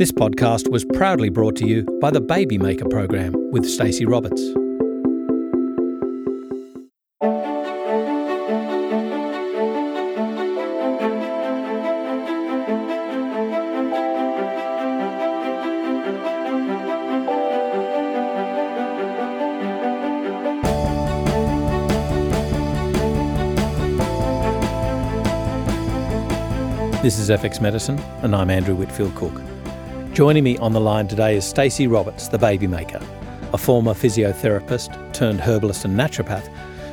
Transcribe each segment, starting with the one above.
This podcast was proudly brought to you by the Baby Maker program with Stacey Roberts. This is FX Medicine, and I'm Andrew Whitfield Cook. Joining me on the line today is Stacey Roberts, the baby maker, a former physiotherapist turned herbalist and naturopath.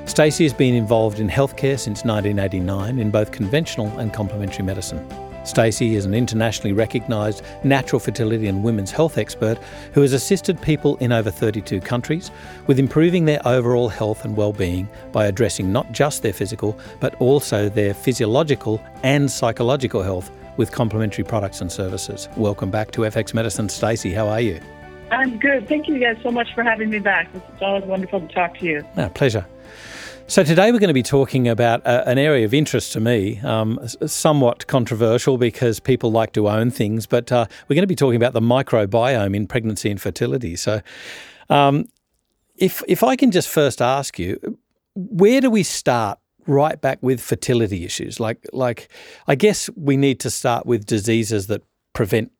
Stacey has been involved in healthcare since 1989 in both conventional and complementary medicine. Stacey is an internationally recognised natural fertility and women's health expert who has assisted people in over 32 countries with improving their overall health and well-being by addressing not just their physical but also their physiological and psychological health with complementary products and services. Welcome back to FX Medicine, Stacey. How are you? I'm good. Thank you guys so much for having me back. It's always wonderful to talk to you. Ah, pleasure. So, today we're going to be talking about uh, an area of interest to me, um, somewhat controversial because people like to own things, but uh, we're going to be talking about the microbiome in pregnancy and fertility. So, um, if, if I can just first ask you, where do we start right back with fertility issues? Like, like I guess we need to start with diseases that prevent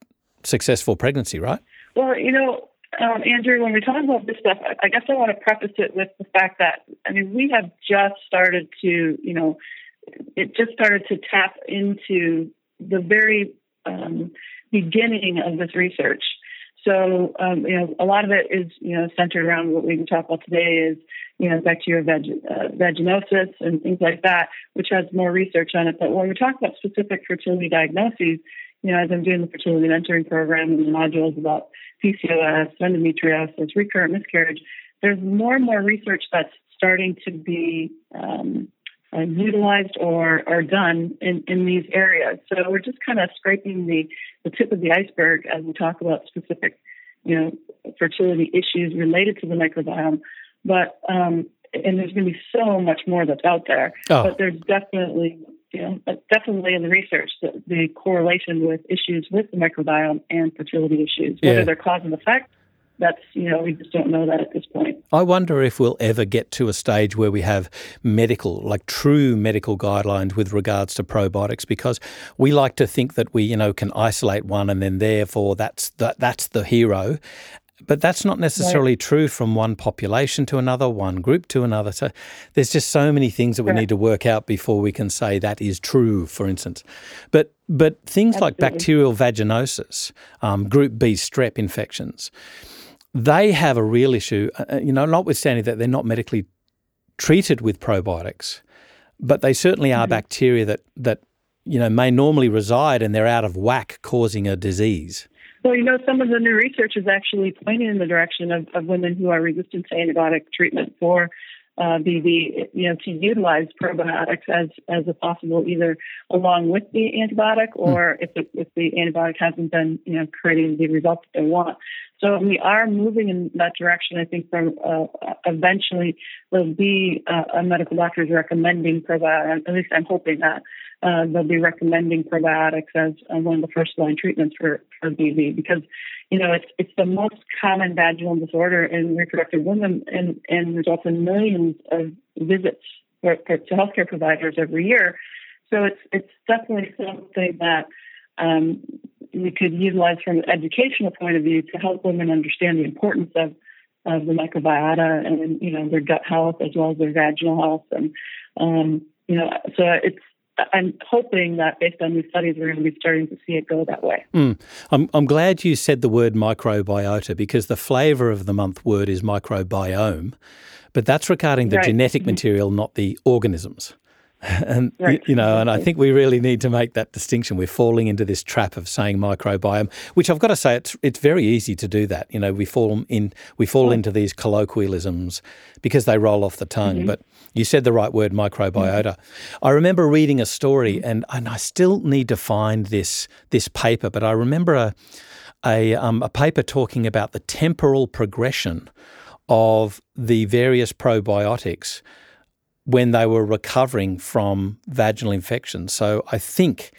successful pregnancy, right? Well, you know, um, Andrew, when we talk about this stuff, I guess I want to preface it with the fact that, I mean, we have just started to, you know, it just started to tap into the very um, beginning of this research. So, um, you know, a lot of it is, you know, centered around what we can talk about today is, you know, bacterial vag- uh, vaginosis and things like that, which has more research on it. But when we talk about specific fertility diagnoses, you know, as I'm doing the fertility mentoring program and the modules about PCOS, endometriosis, recurrent miscarriage, there's more and more research that's starting to be um, uh, utilized or, or done in, in these areas. So we're just kind of scraping the, the tip of the iceberg as we talk about specific, you know, fertility issues related to the microbiome. But um, and there's going to be so much more that's out there. Oh. But there's definitely you know, definitely in the research, the, the, correlation with issues with the microbiome and fertility issues, whether yeah. they're cause and effect, that's, you know, we just don't know that at this point. I wonder if we'll ever get to a stage where we have medical, like true medical guidelines with regards to probiotics, because we like to think that we, you know, can isolate one and then therefore that's the, that's the hero. But that's not necessarily right. true from one population to another, one group to another. So there's just so many things that we need to work out before we can say that is true, for instance. But but things Absolutely. like bacterial vaginosis, um, group B strep infections, they have a real issue. Uh, uh, you know, notwithstanding that they're not medically treated with probiotics, but they certainly are mm-hmm. bacteria that that you know may normally reside and they're out of whack, causing a disease. Well, you know, some of the new research is actually pointing in the direction of, of women who are resistant to antibiotic treatment for uh, BV, you know, to utilize probiotics as as a possible either along with the antibiotic hmm. or mm. if the, if the antibiotic hasn't been you know creating the results that they want. So we are moving in that direction. I think from uh, eventually there'll be uh, a medical doctors recommending probiotics. At least I'm hoping that uh, they'll be recommending probiotics as uh, one of the first line treatments for, for BV because, you know, it's it's the most common vaginal disorder in reproductive women and, and results in millions of visits for, for, to healthcare providers every year. So it's it's definitely something that um, we could utilize from an educational point of view to help women understand the importance of of the microbiota and you know their gut health as well as their vaginal health and um, you know so it's I'm hoping that based on these studies, we're going to be starting to see it go that way. Mm. I'm, I'm glad you said the word microbiota because the flavour of the month word is microbiome, but that's regarding the right. genetic mm-hmm. material, not the organisms. and right. you know, and I think we really need to make that distinction. We're falling into this trap of saying microbiome, which I've got to say it's it's very easy to do that. You know, we fall in we fall into these colloquialisms because they roll off the tongue. Mm-hmm. But you said the right word, microbiota. Mm-hmm. I remember reading a story, mm-hmm. and and I still need to find this this paper, but I remember a a, um, a paper talking about the temporal progression of the various probiotics when they were recovering from vaginal infections. So I think,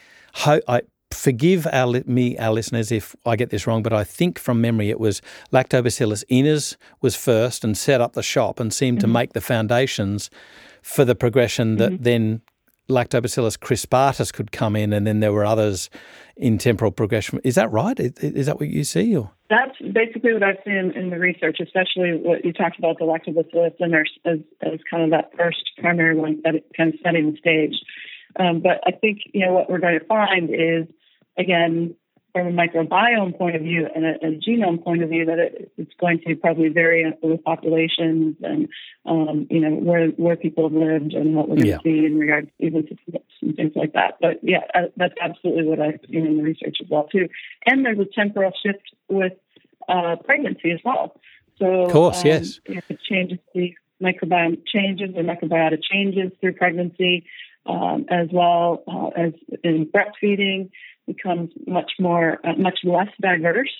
I forgive our me our listeners if I get this wrong, but I think from memory it was Lactobacillus iners was first and set up the shop and seemed mm-hmm. to make the foundations for the progression that mm-hmm. then Lactobacillus crispatus could come in, and then there were others in temporal progression. Is that right? Is, that what you see? Or? That's basically what I've seen in the research, especially what you talked about the Lactobacillus iners, as kind of that first primary one that kind of setting the stage. Um, but I think you know what we're going to find is again from a microbiome point of view and a, a genome point of view that it, it's going to probably vary with populations and um, you know where where people have lived and what we're going yeah. to see in regards even to and things like that. But yeah, uh, that's absolutely what I've seen in the research as well too. And there's a temporal shift with uh, pregnancy as well. So of course, um, yes, if it changes the microbiome changes, the microbiota changes through pregnancy. Um, as well uh, as in breastfeeding, becomes much more, uh, much less diverse.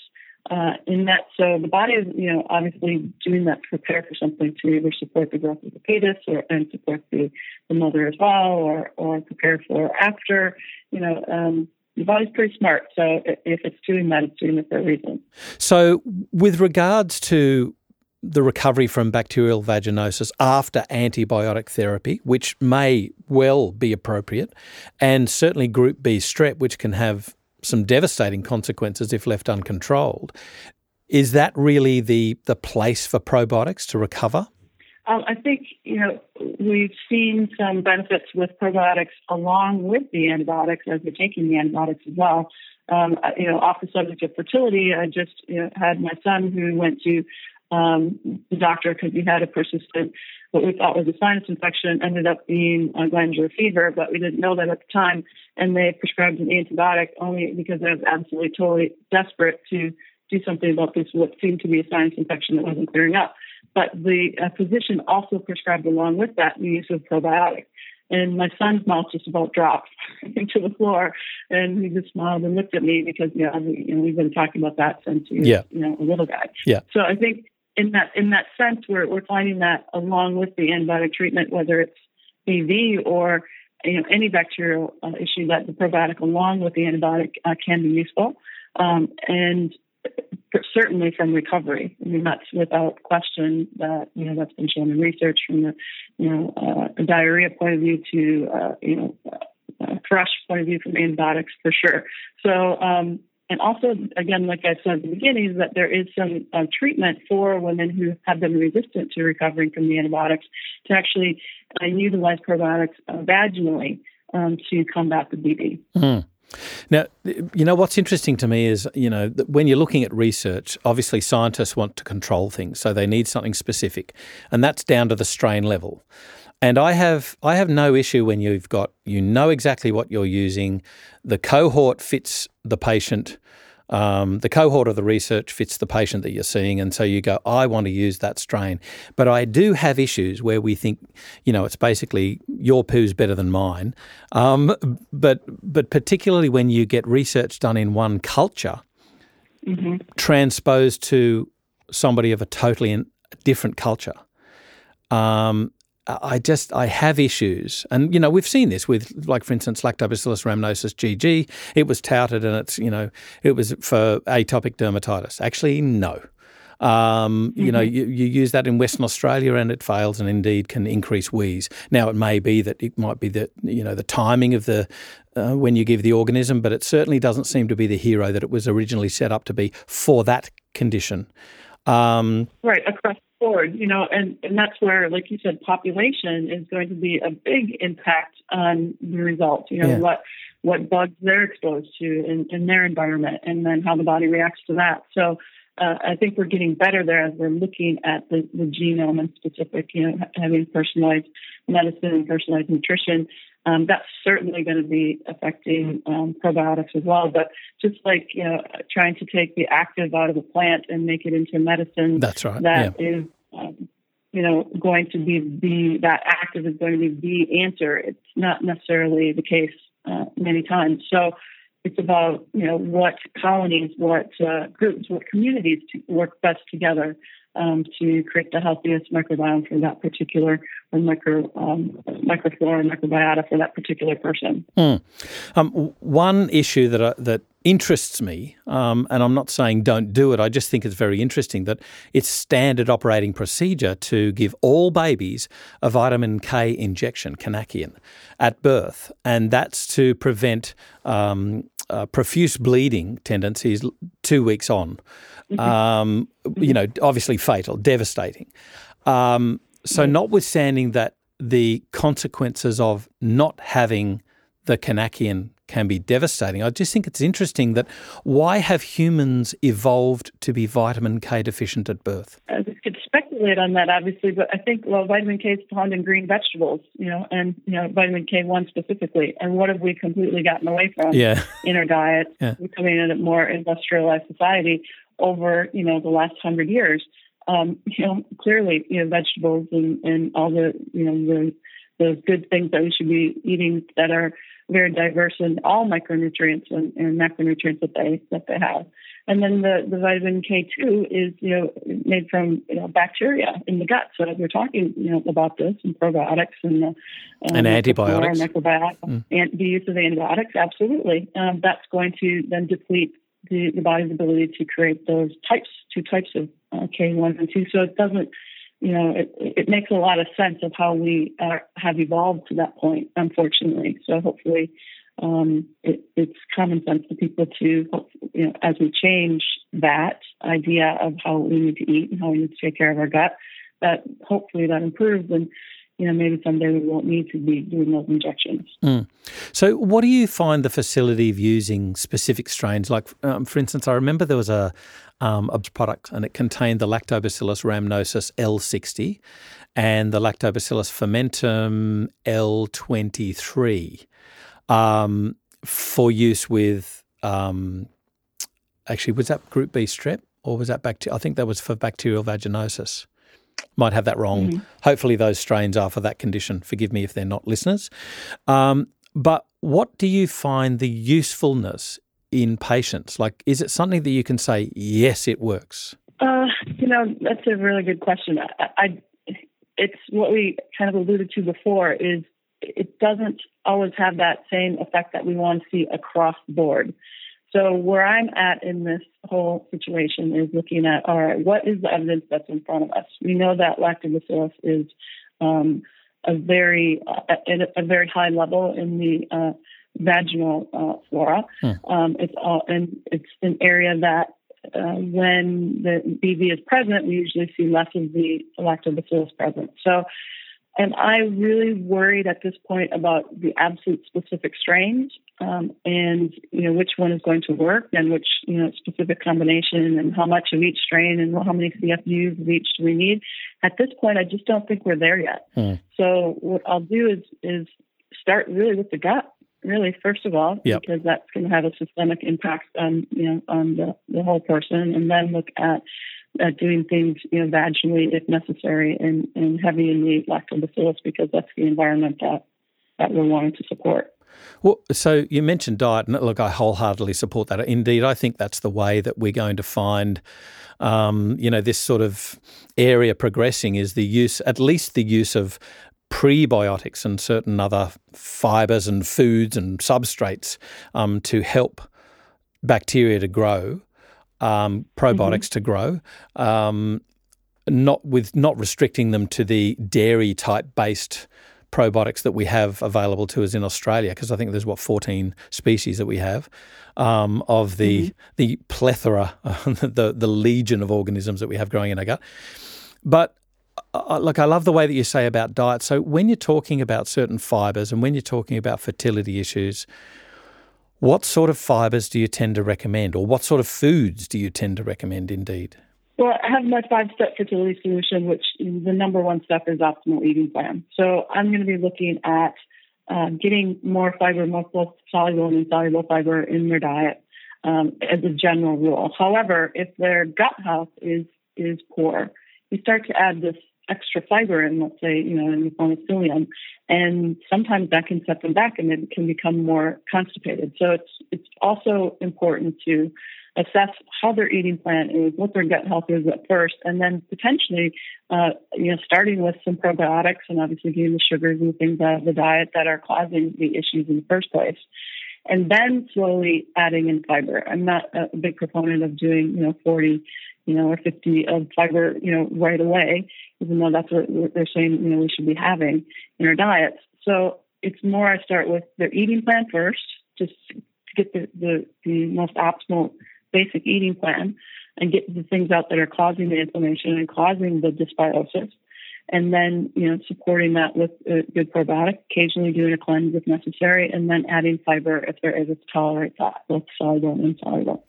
Uh, in that, so the body is, you know, obviously doing that to prepare for something to either support the growth of the fetus or and support the, the mother as well, or or prepare for after. You know, um, the body's pretty smart. So if it's doing that, it's doing it for a reason. So, with regards to the recovery from bacterial vaginosis after antibiotic therapy, which may well be appropriate, and certainly group B strep, which can have some devastating consequences if left uncontrolled. Is that really the, the place for probiotics to recover? Um, I think you know we've seen some benefits with probiotics along with the antibiotics as we're taking the antibiotics as well. Um, you know, off the subject of fertility, I just you know, had my son who went to um, the doctor because he had a persistent, what we thought was a sinus infection, ended up being a glandular fever, but we didn't know that at the time. And they prescribed an antibiotic only because I was absolutely totally desperate to do something about this, what seemed to be a sinus infection that wasn't clearing up. But the uh, physician also prescribed along with that the use of probiotics. And my son's mouth just about dropped into the floor, and he just smiled and looked at me because you know, you know we've been talking about that since he was yeah. you know a little guy. Yeah. So I think in that in that sense, we're we're finding that along with the antibiotic treatment, whether it's BV or you know any bacterial uh, issue, that the probiotic along with the antibiotic uh, can be useful, um, and certainly from recovery. I mean that's without question that you know that's been shown in research from the you know uh, diarrhea point of view to uh, you know. Uh, point of view from antibiotics for sure. So um, and also, again, like I said at the beginning, is that there is some uh, treatment for women who have been resistant to recovering from the antibiotics to actually uh, utilize probiotics uh, vaginally um, to combat the BV. Mm. Now, you know, what's interesting to me is, you know, when you're looking at research, obviously scientists want to control things, so they need something specific, and that's down to the strain level. And I have I have no issue when you've got you know exactly what you're using, the cohort fits the patient. Um, the cohort of the research fits the patient that you're seeing, and so you go, I want to use that strain. But I do have issues where we think, you know, it's basically your poo's better than mine. Um, but but particularly when you get research done in one culture, mm-hmm. transposed to somebody of a totally different culture. Um, I just I have issues, and you know we've seen this with like for instance Lactobacillus rhamnosus GG. It was touted, and it's you know it was for atopic dermatitis. Actually, no. Um, mm-hmm. You know, mm-hmm. you, you, use that in Western Australia and it fails, and indeed can increase wheeze. Now, it may be that it might be that you know the timing of the uh, when you give the organism, but it certainly doesn't seem to be the hero that it was originally set up to be for that condition. Um, right across forward, you know, and, and that's where, like you said, population is going to be a big impact on the results. You know, yeah. what what bugs they're exposed to in, in their environment, and then how the body reacts to that. So, uh, I think we're getting better there as we're looking at the, the genome and specific, you know, having personalized medicine and personalized nutrition. Um, that's certainly going to be affecting um, probiotics as well. But just like you know, trying to take the active out of the plant and make it into medicine. That's right. That yeah. is, um, you know, going to be the that active is going to be the answer. It's not necessarily the case uh, many times. So it's about you know what colonies, what uh, groups, what communities work best together um, to create the healthiest microbiome for that particular or micro um, microflora microbiota for that particular person. Mm. Um, one issue that I, that interests me, um, and I'm not saying don't do it. I just think it's very interesting that it's standard operating procedure to give all babies a vitamin K injection, Konakion, at birth, and that's to prevent um, uh, profuse bleeding tendencies two weeks on. Mm-hmm. Um, you know, obviously fatal, devastating. Um, so, notwithstanding that the consequences of not having the Konakion can be devastating. I just think it's interesting that why have humans evolved to be vitamin K deficient at birth? I could speculate on that, obviously, but I think well, vitamin K is found in green vegetables, you know, and you know vitamin K one specifically. And what have we completely gotten away from yeah. in our diet, yeah. becoming a more industrialized society over you know the last hundred years? Um, you know, clearly, you know, vegetables and, and all the you know the those good things that we should be eating that are very diverse in all micronutrients and, and macronutrients that they that they have. And then the, the vitamin K2 is, you know, made from you know bacteria in the gut. So we're talking, you know, about this and probiotics and um, and antibiotics, mm. and the use of antibiotics. Absolutely, um, that's going to then deplete the, the body's ability to create those types, two types of uh, K1 and 2. So it doesn't you know, it, it makes a lot of sense of how we are, have evolved to that point, unfortunately. So hopefully, um, it, it's common sense to people to, you know, as we change that idea of how we need to eat and how we need to take care of our gut, that hopefully that improves and you know, maybe someday we won't need to be doing those injections. Mm. So, what do you find the facility of using specific strains? Like, um, for instance, I remember there was a, um, a product and it contained the Lactobacillus rhamnosus L60 and the Lactobacillus fermentum L23 um, for use with, um, actually, was that group B strep or was that bacteria? I think that was for bacterial vaginosis. Might have that wrong. Mm-hmm. Hopefully, those strains are for that condition. Forgive me if they're not listeners. Um, but what do you find the usefulness in patients? Like, is it something that you can say, yes, it works? Uh, you know, that's a really good question. I, I, it's what we kind of alluded to before is it doesn't always have that same effect that we want to see across the board. So where I'm at in this whole situation is looking at all right, what is the evidence that's in front of us? We know that lactobacillus is um, a very uh, at a very high level in the uh, vaginal uh, flora. Hmm. Um, it's all and it's an area that uh, when the BV is present, we usually see less of the lactobacillus present. So and I really worried at this point about the absolute specific strains um, and you know which one is going to work and which you know specific combination and how much of each strain and how many CFUs of each do we need. At this point, I just don't think we're there yet. Mm. So what I'll do is is start really with the gut. Really, first of all, yep. because that's going to have a systemic impact on you know on the, the whole person, and then look at doing things, you know, vaginally if necessary, and, and heavy in the lactobacillus because that's the environment that that we're wanting to support. Well, so you mentioned diet, and look, I wholeheartedly support that. Indeed, I think that's the way that we're going to find, um, you know, this sort of area progressing is the use, at least the use of prebiotics and certain other fibers and foods and substrates um, to help bacteria to grow um, probiotics mm-hmm. to grow. Um, not with not restricting them to the dairy type based probiotics that we have available to us in Australia, because I think there's what 14 species that we have um, of the mm-hmm. the plethora, the the legion of organisms that we have growing in our gut. But uh, uh, look, I love the way that you say about diet. So when you're talking about certain fibers and when you're talking about fertility issues, what sort of fibres do you tend to recommend, or what sort of foods do you tend to recommend indeed? Well, I have my five step fertility solution, which the number one step is optimal eating plan. So I'm going to be looking at uh, getting more fiber, more soluble and insoluble fiber in their diet um, as a general rule. However, if their gut health is is poor, you start to add this extra fiber in, let's say, you know, in the form of psyllium, and sometimes that can set them back and it can become more constipated. So it's it's also important to assess how their eating plan is, what their gut health is at first, and then potentially, uh, you know, starting with some probiotics and obviously getting the sugars and things out of the diet that are causing the issues in the first place. And then slowly adding in fiber. I'm not a big proponent of doing, you know, 40, you know, or 50 of fiber, you know, right away, even though that's what they're saying, you know, we should be having in our diets. So it's more I start with their eating plan first, just to get the, the, the most optimal basic eating plan and get the things out that are causing the inflammation and causing the dysbiosis. And then, you know, supporting that with a good probiotic, occasionally doing a cleanse if necessary, and then adding fiber if they're able to tolerate that, both soluble and insoluble.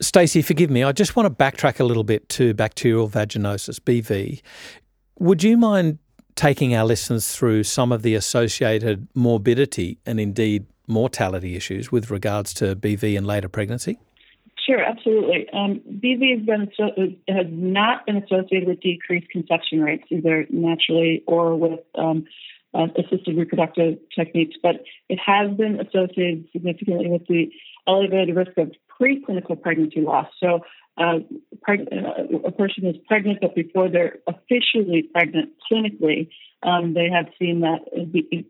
Stacey, forgive me. I just want to backtrack a little bit to bacterial vaginosis, BV. Would you mind taking our listeners through some of the associated morbidity and indeed mortality issues with regards to BV and later pregnancy? Sure, absolutely. Um, BV has been has not been associated with decreased conception rates, either naturally or with um, uh, assisted reproductive techniques, but it has been associated significantly with the elevated risk of preclinical pregnancy loss. So, uh, preg- uh, a person is pregnant, but before they're officially pregnant clinically, um, they have seen that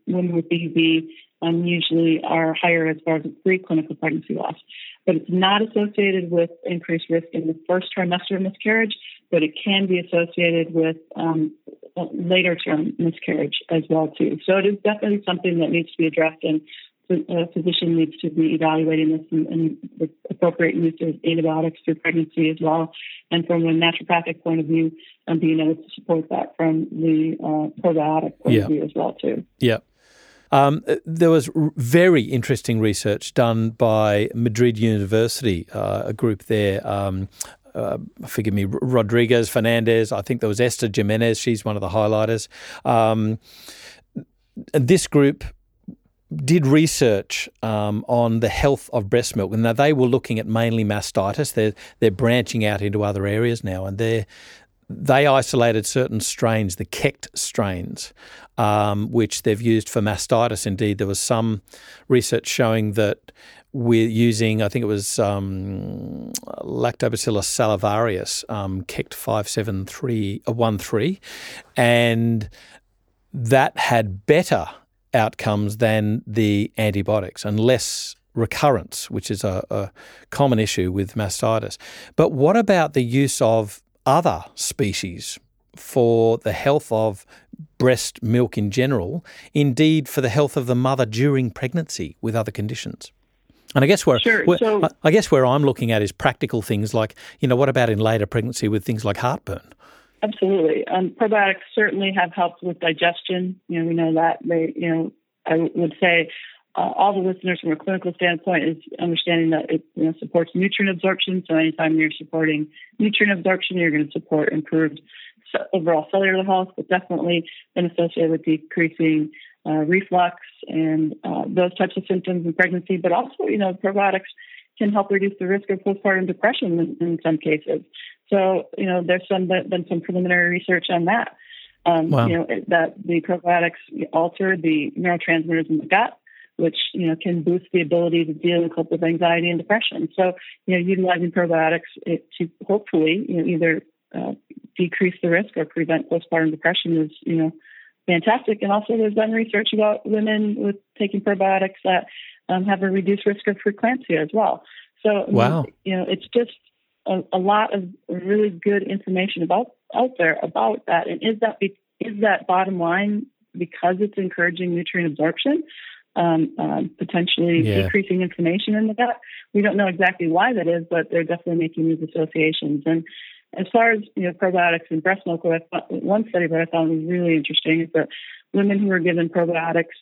women with BV um, usually are higher as far as preclinical pregnancy loss but it's not associated with increased risk in the first trimester of miscarriage, but it can be associated with um, later term miscarriage as well too. So it is definitely something that needs to be addressed, and a physician needs to be evaluating this and, and the appropriate use of antibiotics through pregnancy as well. And from a naturopathic point of view, and being able to support that from the uh, probiotic point yeah. of view as well too. Yeah. Um, there was very interesting research done by Madrid University, uh, a group there. Um, uh, forgive me, Rodriguez, Fernandez. I think there was Esther Jimenez. She's one of the highlighters. Um, this group did research um, on the health of breast milk. And now they were looking at mainly mastitis. They're they're branching out into other areas now, and they they isolated certain strains, the CECT strains, um, which they've used for mastitis. Indeed, there was some research showing that we're using, I think it was um, Lactobacillus salivarius, um, CECT 57313, uh, and that had better outcomes than the antibiotics and less recurrence, which is a, a common issue with mastitis. But what about the use of other species for the health of breast milk in general, indeed for the health of the mother during pregnancy with other conditions. And I guess where, sure. where so, I guess where I'm looking at is practical things like, you know, what about in later pregnancy with things like heartburn? Absolutely. Um, probiotics certainly have helped with digestion. You know, we know that they, you know, I would say uh, all the listeners from a clinical standpoint is understanding that it you know, supports nutrient absorption. So anytime you're supporting nutrient absorption, you're going to support improved overall cellular health, but definitely been associated with decreasing uh, reflux and uh, those types of symptoms in pregnancy. But also, you know, probiotics can help reduce the risk of postpartum depression in, in some cases. So, you know, there's some been some preliminary research on that. Um, wow. You know, that the probiotics alter the neurotransmitters in the gut, which you know can boost the ability to deal and cope with anxiety and depression. So, you know, utilizing probiotics to hopefully, you know, either uh, decrease the risk or prevent postpartum depression is, you know, fantastic. And also, there's been research about women with taking probiotics that um, have a reduced risk of preeclampsia as well. So, wow. you know, it's just a, a, lot of really good information about out there about that. And is that be, is that bottom line because it's encouraging nutrient absorption? Um, um, potentially yeah. decreasing inflammation in the gut. We don't know exactly why that is, but they're definitely making these associations. And as far as you know, probiotics and breast milk, what I one study that I found was really interesting is that women who were given probiotics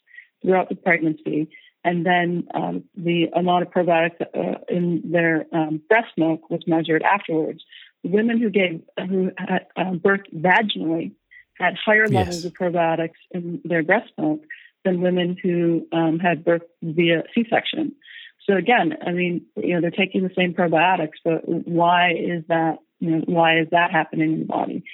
throughout the pregnancy, and then um, the amount of probiotics uh, in their um, breast milk was measured afterwards. Women who gave who had uh, birth vaginally had higher levels yes. of probiotics in their breast milk than women who um, had birth via C-section. So again, I mean, you know, they're taking the same probiotics, but why is that you know, why is that happening in the body?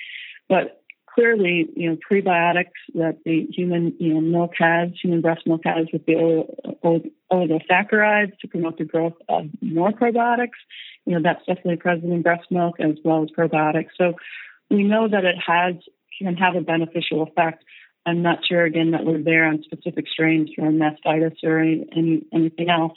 But clearly, you know, prebiotics that the human, you know, milk has, human breast milk has with the oligosaccharides to promote the growth of more probiotics. You know, that's definitely present in breast milk as well as probiotics. So we know that it has can have a beneficial effect. I'm not sure again that we're there on specific strains for mastitis or any, any anything else,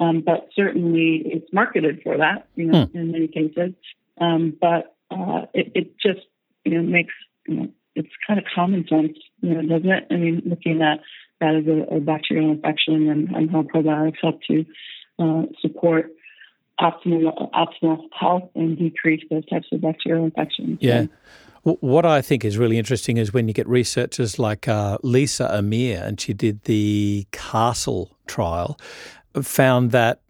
um, but certainly it's marketed for that. You know, hmm. in many cases. Um, but uh, it, it just you know makes you know it's kind of common sense, you know, doesn't it? I mean, looking at that as a, a bacterial infection and, and, how probiotics help to uh, support optimal optimal health and decrease those types of bacterial infections. Yeah. What I think is really interesting is when you get researchers like uh, Lisa Amir, and she did the Castle trial, found that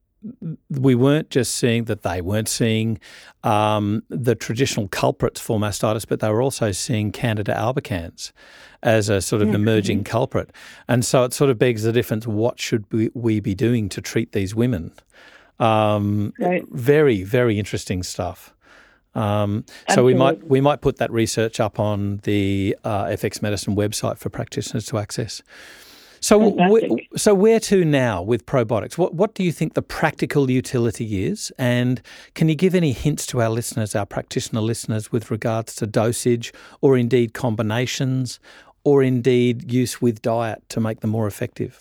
we weren't just seeing that they weren't seeing um, the traditional culprits for mastitis, but they were also seeing Candida albicans as a sort of yeah. emerging culprit. And so it sort of begs the difference what should we, we be doing to treat these women? Um, right. Very, very interesting stuff. Um, so we might we might put that research up on the uh, FX Medicine website for practitioners to access. So, w- so where to now with probiotics? What what do you think the practical utility is, and can you give any hints to our listeners, our practitioner listeners, with regards to dosage, or indeed combinations, or indeed use with diet to make them more effective?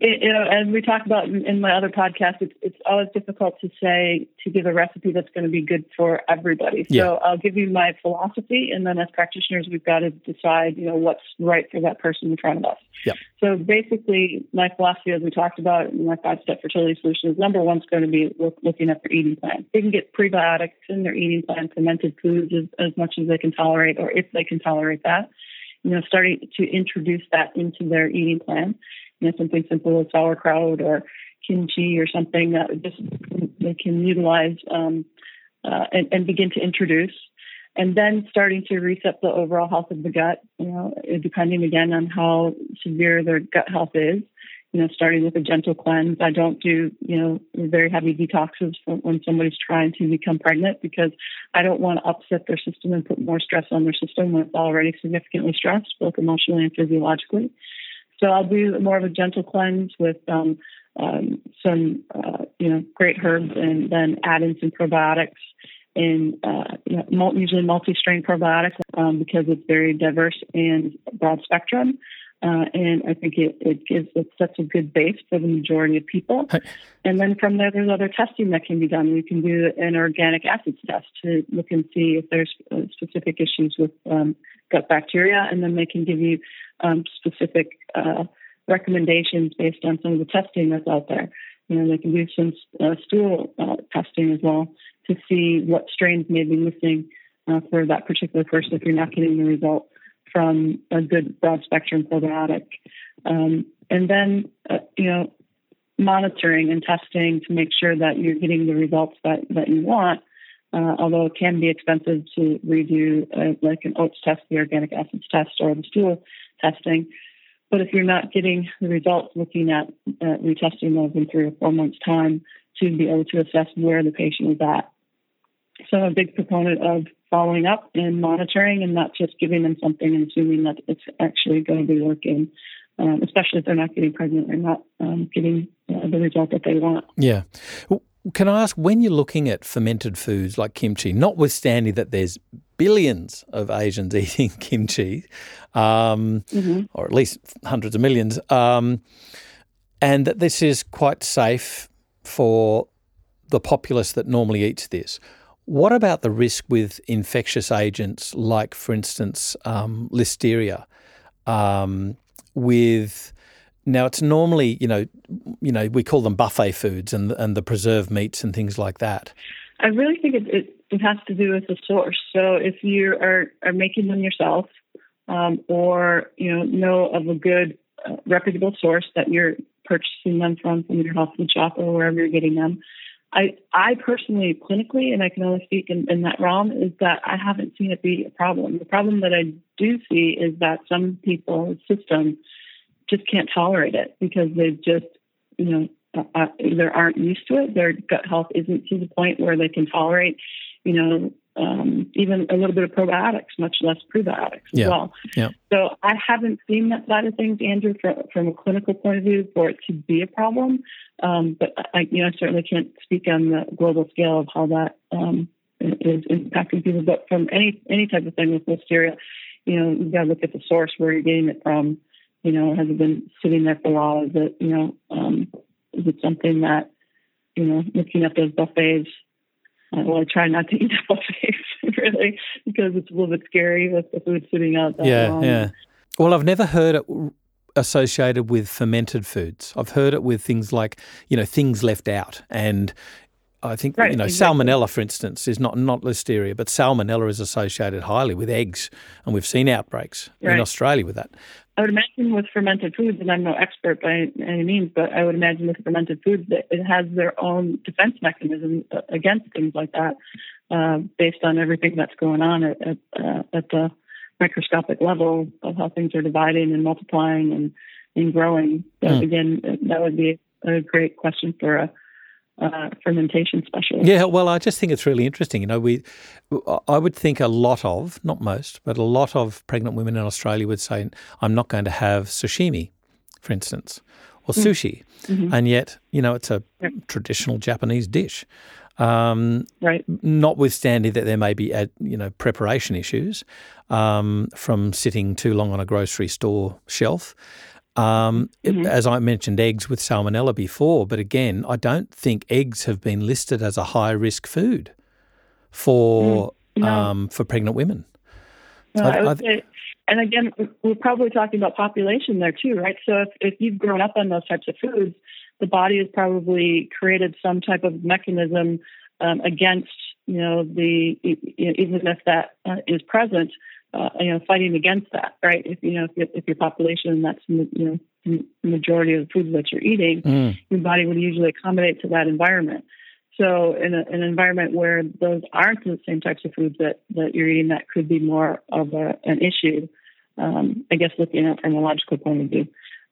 It, you know, as we talked about in, in my other podcast, it's, it's always difficult to say to give a recipe that's going to be good for everybody. So yeah. I'll give you my philosophy, and then as practitioners, we've got to decide, you know, what's right for that person in front of us. Yeah. So basically, my philosophy, as we talked about in my five-step fertility solution, is number one is going to be look, looking at their eating plan. They can get prebiotics in their eating plan, fermented foods as, as much as they can tolerate, or if they can tolerate that. You know, starting to introduce that into their eating plan you know, something simple as sauerkraut or kimchi or something that just they can utilize um, uh, and, and, begin to introduce. And then starting to reset the overall health of the gut, you know, depending again on how severe their gut health is. You know, starting with a gentle cleanse. I don't do, you know, very heavy detoxes when somebody's trying to become pregnant because I don't want to upset their system and put more stress on their system when it's already significantly stressed, both emotionally and physiologically. So I'll do more of a gentle cleanse with um, um, some, uh, you know, great herbs, and then add in some probiotics in uh, you know, usually multi-strain probiotics um, because it's very diverse and broad spectrum. Uh, and I think it, it gives it sets a good base for the majority of people. And then from there, there's other testing that can be done. You can do an organic acids test to look and see if there's uh, specific issues with um, gut bacteria, and then they can give you um, specific uh, recommendations based on some of the testing that's out there. You know, they can do some uh, stool uh, testing as well to see what strains may be missing uh, for that particular person if you're not getting the result from a good broad spectrum probiotic. Um, and then, uh, you know, monitoring and testing to make sure that you're getting the results that, that you want. Uh, although it can be expensive to redo uh, like an OATs test, the organic acids test, or the stool testing. But if you're not getting the results, looking at uh, retesting those in three or four months' time to be able to assess where the patient is at. So I'm a big proponent of following up and monitoring and not just giving them something and assuming that it's actually going to be working, um, especially if they're not getting pregnant or not um, getting uh, the result that they want. Yeah. Can I ask, when you're looking at fermented foods like kimchi, notwithstanding that there's billions of Asians eating kimchi, um, mm-hmm. or at least hundreds of millions, um, and that this is quite safe for the populace that normally eats this. What about the risk with infectious agents like, for instance, um, listeria? Um, with now, it's normally you know, you know, we call them buffet foods and and the preserved meats and things like that. I really think it, it, it has to do with the source. So if you are are making them yourself, um, or you know know of a good uh, reputable source that you're purchasing them from from your health food shop or wherever you're getting them, I, I personally, clinically, and I can only speak in, in that realm, is that I haven't seen it be a problem. The problem that I do see is that some people's system just can't tolerate it because they just, you know, uh, uh, either aren't used to it, their gut health isn't to the point where they can tolerate, you know, um, even a little bit of probiotics, much less prebiotics yeah. as well. Yeah. So I haven't seen that side of things, Andrew, from, from a clinical point of view, for it to be a problem. Um, but I, you know, I certainly can't speak on the global scale of how that um, is impacting people. But from any any type of thing with listeria, you know, you've got to look at the source where you're getting it from. You know, has it been sitting there for a while? Is it, you know, um, is it something that, you know, looking at those buffets well, I try not to eat at buffets really because it's a little bit scary with the food sitting out that yeah, long. Yeah, Well, I've never heard it associated with fermented foods. I've heard it with things like, you know, things left out. And I think, right, you know, exactly. salmonella, for instance, is not, not listeria, but salmonella is associated highly with eggs. And we've seen outbreaks right. in Australia with that. I would imagine with fermented foods, and I'm no expert by any means, but I would imagine with fermented foods that it has their own defense mechanism against things like that, uh, based on everything that's going on at at, uh, at, the microscopic level of how things are dividing and multiplying and, and growing. But mm. again, that would be a great question for a uh, fermentation specialist. Yeah, well, I just think it's really interesting. You know, we, I would think a lot of, not most, but a lot of pregnant women in Australia would say, "I'm not going to have sashimi, for instance, or mm. sushi," mm-hmm. and yet, you know, it's a yep. traditional Japanese dish. Um, right. Notwithstanding that there may be, uh, you know, preparation issues um, from sitting too long on a grocery store shelf. Um, mm-hmm. As I mentioned, eggs with salmonella before, but again, I don't think eggs have been listed as a high risk food for mm, no. um, for pregnant women. No, I, I say, and again, we're probably talking about population there too, right? So if, if you've grown up on those types of foods, the body has probably created some type of mechanism um, against, you know, the even if that uh, is present, uh, you know, fighting against that, right? If you know, if, if your population, that's you know, the majority of the foods that you're eating, mm. your body would usually accommodate to that environment. So, in, a, an environment where those aren't the same types of foods that, that you're eating, that could be more of a, an issue. Um, I guess looking at it from a logical point of view,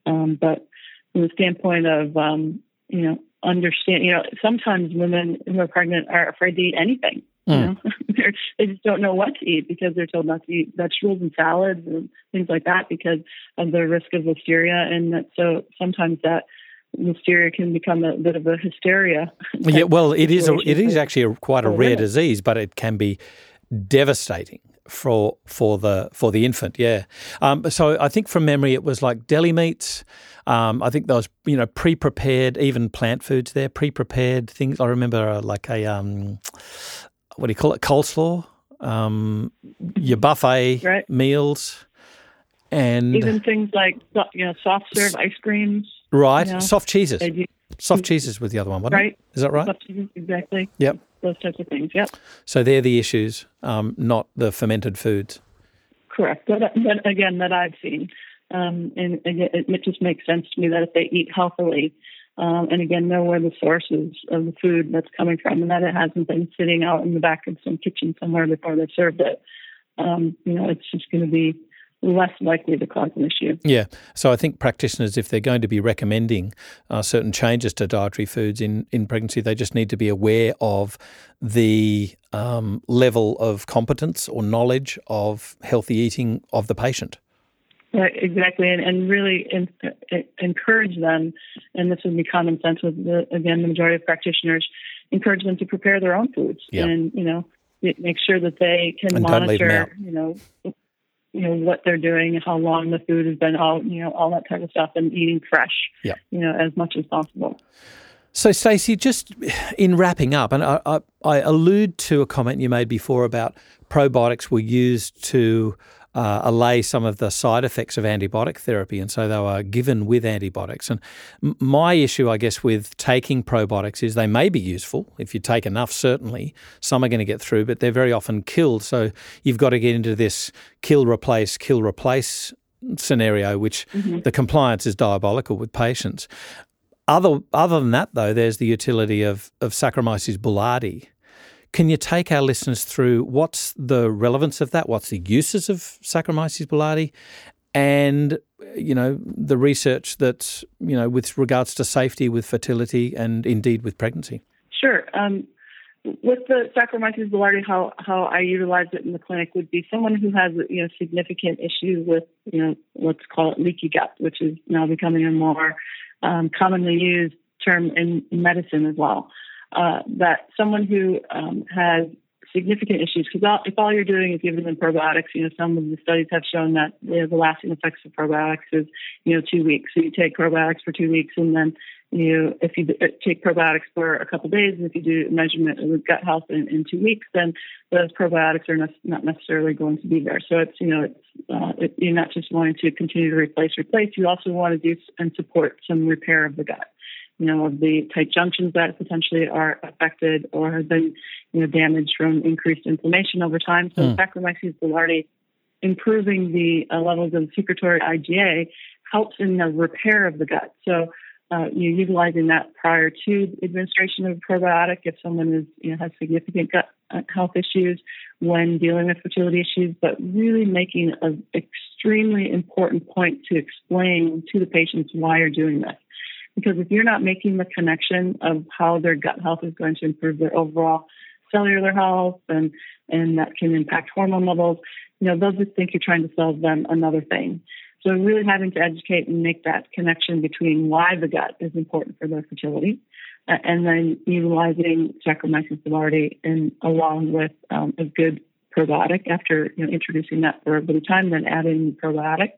um, but from the standpoint of um, you know, understand, you know, sometimes women who are pregnant are afraid to eat anything. Mm. You know, they just don't know what to eat because they're told not to eat vegetables and salads and things like that because of the risk of listeria, and that so sometimes that listeria can become a bit of a hysteria. Yeah, well, it is. A, it is actually a, quite a rare disease, but it can be devastating for for the for the infant. Yeah. Um, so I think from memory, it was like deli meats. Um, I think those you know pre prepared, even plant foods there, pre prepared things. I remember uh, like a um, what do you call it, coleslaw, um, your buffet right. meals, and even things like you know soft serve ice creams. Right, you know, soft cheeses. Soft cheeses with the other one, wasn't right. it? Is that right? Soft cheeses, exactly. Yep. Those types of things. Yep. So they're the issues, um, not the fermented foods. Correct. But, but again, that I've seen, um, and, and it, it just makes sense to me that if they eat healthily, um, and again know where the sources of the food that's coming from, and that it hasn't been sitting out in the back of some kitchen somewhere before they served it. Um, you know, it's just going to be less likely to cause an issue. Yeah. So I think practitioners, if they're going to be recommending uh, certain changes to dietary foods in, in pregnancy, they just need to be aware of the um, level of competence or knowledge of healthy eating of the patient. Right, exactly, and, and really in, in, encourage them, and this would be common sense with the, again the majority of practitioners, encourage them to prepare their own foods, yeah. and you know make sure that they can and monitor, you know, you know what they're doing, how long the food has been out, you know, all that type of stuff, and eating fresh, yeah. you know, as much as possible. So, Stacey, just in wrapping up, and I, I, I, allude to a comment you made before about probiotics were used to uh, allay some of the side effects of antibiotic therapy, and so they were given with antibiotics. And my issue, I guess, with taking probiotics is they may be useful if you take enough. Certainly, some are going to get through, but they're very often killed. So you've got to get into this kill, replace, kill, replace scenario, which mm-hmm. the compliance is diabolical with patients. Other other than that, though, there's the utility of of Saccharomyces boulardii can you take our listeners through what's the relevance of that? What's the uses of Saccharomyces boulardii? And, you know, the research that's, you know, with regards to safety with fertility and indeed with pregnancy? Sure. Um, with the Saccharomyces boulardii, how how I utilize it in the clinic would be someone who has you know significant issue with you know let's call it leaky gut, which is now becoming a more um, commonly used term in medicine as well. Uh, that someone who um, has significant issues because if all you're doing is giving them probiotics, you know, some of the studies have shown that you know, the lasting effects of probiotics is, you know, two weeks. So you take probiotics for two weeks and then you, if you take probiotics for a couple days, and if you do a measurement of gut health in, in two weeks, then those probiotics are ne- not necessarily going to be there. So it's, you know, it's, uh, it, you're not just wanting to continue to replace, replace. You also want to do and support some repair of the gut you know, of the tight junctions that potentially are affected or have been, you know, damaged from increased inflammation over time. So mm. Saccharomyces boulardii improving the uh, levels of secretory IgA helps in the repair of the gut. So uh, you're utilizing that prior to administration of a probiotic if someone is, you know, has significant gut uh, health issues when dealing with fertility issues, but really making an extremely important point to explain to the patients why you're doing this. Because if you're not making the connection of how their gut health is going to improve their overall cellular health and, and that can impact hormone levels, you know, they'll just think you're trying to sell them another thing. So really having to educate and make that connection between why the gut is important for their fertility uh, and then utilizing Saccharomyces boulardii and along with um, a good probiotic after you know, introducing that for a bit of time, then adding probiotic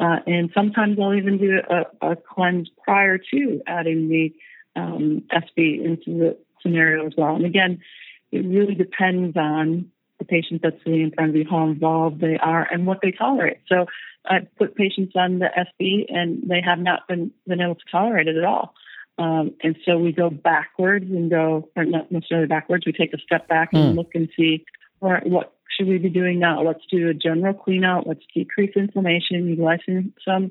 uh, and sometimes I'll even do a, a, cleanse prior to adding the um, SB into the scenario as well. And again, it really depends on the patient that's sitting in front of you, how involved they are, and what they tolerate. So I put patients on the SB, and they have not been been able to tolerate it at all. Um, and so we go backwards and go, or not necessarily backwards. We take a step back and mm. look and see what should we be doing now? Let's do a general clean out. Let's decrease inflammation, utilizing some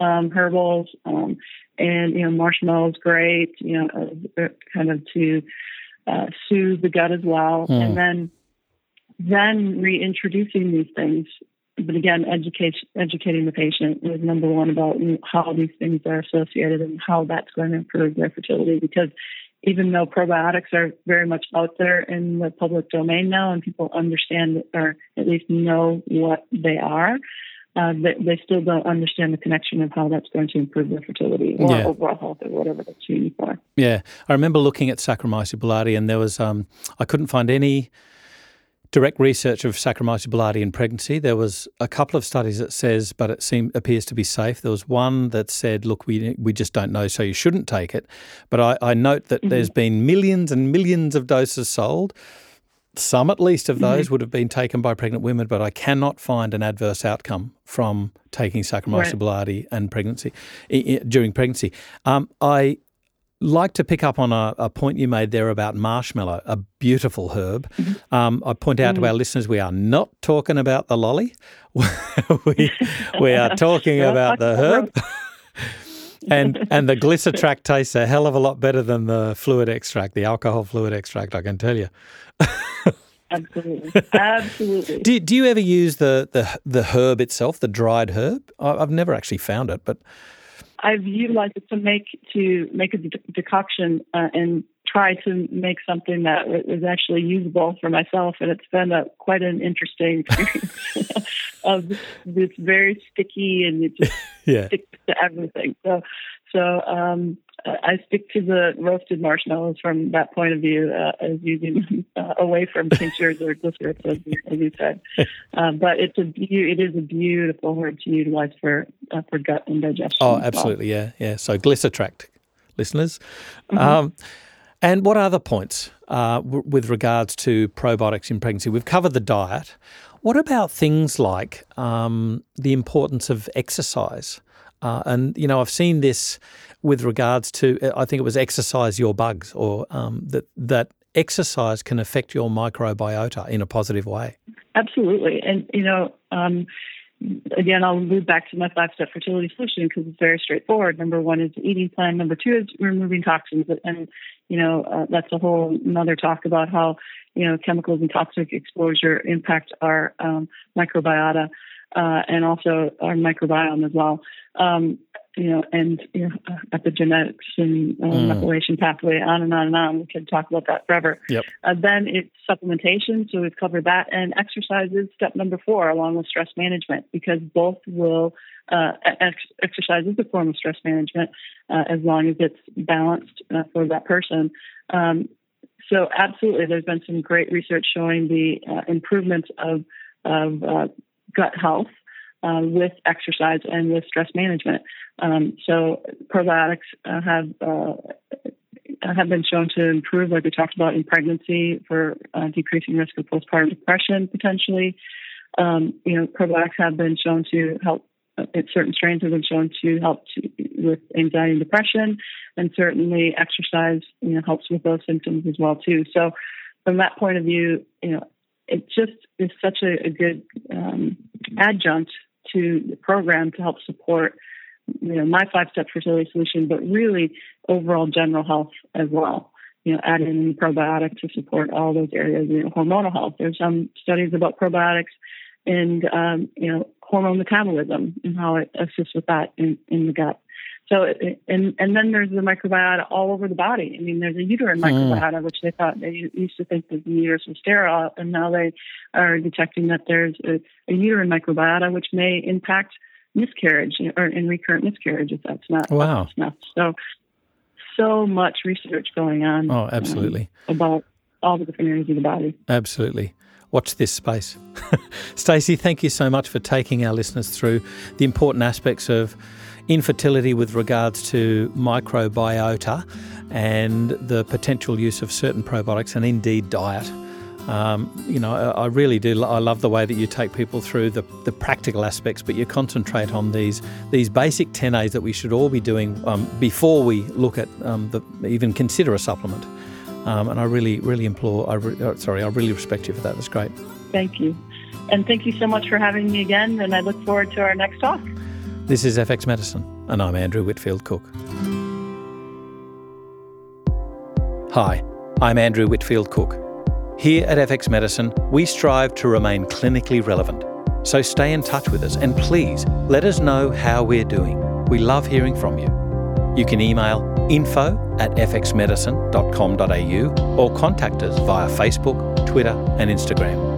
um, herbals, um, and you know marshmallows, great. You know, uh, uh, kind of to uh, soothe the gut as well, mm. and then then reintroducing these things. But again, education, educating the patient is number one about how these things are associated and how that's going to improve their fertility. Because even though probiotics are very much out there in the public domain now and people understand or at least know what they are, uh, they, they, still don't understand the connection of how that's going to improve their fertility or yeah. overall health or whatever that's used for. Yeah, I remember looking at Saccharomyces boulardii and there was um, I couldn't find any direct research of Saccharomyces boulardii in pregnancy. There was a couple of studies that says, but it seems appears to be safe. There was one that said, look, we we just don't know, so you shouldn't take it. But I, I note that mm-hmm. there's been millions and millions of doses sold. Some, at least, of those mm-hmm. would have been taken by pregnant women, but I cannot find an adverse outcome from taking Saccharomyces right. boulardii and pregnancy during pregnancy. Um, I like to pick up on a, a, point you made there about marshmallow, a beautiful herb. Mm-hmm. Um, I point out mm. to our listeners we are not talking about the lolly. we, we are talking about the herb. and and the glycetract tastes a hell of a lot better than the fluid extract, the alcohol fluid extract, I can tell you. Absolutely, absolutely. Do, do you ever use the, the the herb itself, the dried herb? I've never actually found it, but I've utilized it to make to make a de- decoction uh, and try to make something that is actually usable for myself, and it's been a, quite an interesting experience. of it's very sticky and it just yeah. sticks to everything. So, so um, I stick to the roasted marshmallows from that point of view, uh, as using uh, away from tinctures or glycerates, as, as you said. Um, but it's a be- it is a beautiful herb to utilize for uh, for gut and digestion. Oh, absolutely, well. yeah, yeah. So glycetract, listeners. Mm-hmm. Um, and what other points uh, w- with regards to probiotics in pregnancy? We've covered the diet. What about things like um, the importance of exercise? Uh, and you know, I've seen this with regards to I think it was exercise your bugs, or um, that that exercise can affect your microbiota in a positive way. Absolutely, and you know. Um, again, I'll move back to my five step fertility solution because it's very straightforward. Number one is eating plan. Number two is removing toxins. And, you know, uh, that's a whole another talk about how, you know, chemicals and toxic exposure impact our um, microbiota uh, and also our microbiome as well. Um, you know, and you know, epigenetics and uh, mm. methylation pathway, on and on and on. We could talk about that forever. Yep. Uh, then it's supplementation, so we've covered that, and exercise is step number four, along with stress management, because both will uh, ex- exercise is a form of stress management uh, as long as it's balanced uh, for that person. Um, so, absolutely, there's been some great research showing the uh, improvements of of uh, gut health uh, with exercise and with stress management. Um, so probiotics uh, have uh, have been shown to improve, like we talked about, in pregnancy for uh, decreasing risk of postpartum depression potentially. Um, you know, probiotics have been shown to help. Uh, certain strains have been shown to help to, with anxiety and depression, and certainly exercise, you know, helps with those symptoms as well too. So, from that point of view, you know, it just is such a, a good um, adjunct to the program to help support you know my five step fertility solution, but really overall general health as well. You know, adding in probiotics to support all those areas. You know, hormonal health. There's some studies about probiotics and um, you know hormone metabolism and how it assists with that in, in the gut. So, and and then there's the microbiota all over the body. I mean, there's a uterine mm. microbiota, which they thought they used to think that the uterus was sterile, and now they are detecting that there's a, a uterine microbiota, which may impact miscarriage or in recurrent miscarriage if that's not wow. enough. So, so much research going on. Oh, absolutely. Um, about all the different areas of the body. Absolutely watch this space. Stacey, thank you so much for taking our listeners through the important aspects of infertility with regards to microbiota and the potential use of certain probiotics and indeed diet. Um, you know, I really do. I love the way that you take people through the, the practical aspects, but you concentrate on these these basic 10As that we should all be doing um, before we look at um, the, even consider a supplement. Um, and I really, really implore. I re, uh, sorry, I really respect you for that. That's great. Thank you, and thank you so much for having me again. And I look forward to our next talk. This is FX Medicine, and I'm Andrew Whitfield Cook. Hi, I'm Andrew Whitfield Cook. Here at FX Medicine, we strive to remain clinically relevant. So stay in touch with us and please let us know how we're doing. We love hearing from you. You can email info at fxmedicine.com.au or contact us via Facebook, Twitter, and Instagram.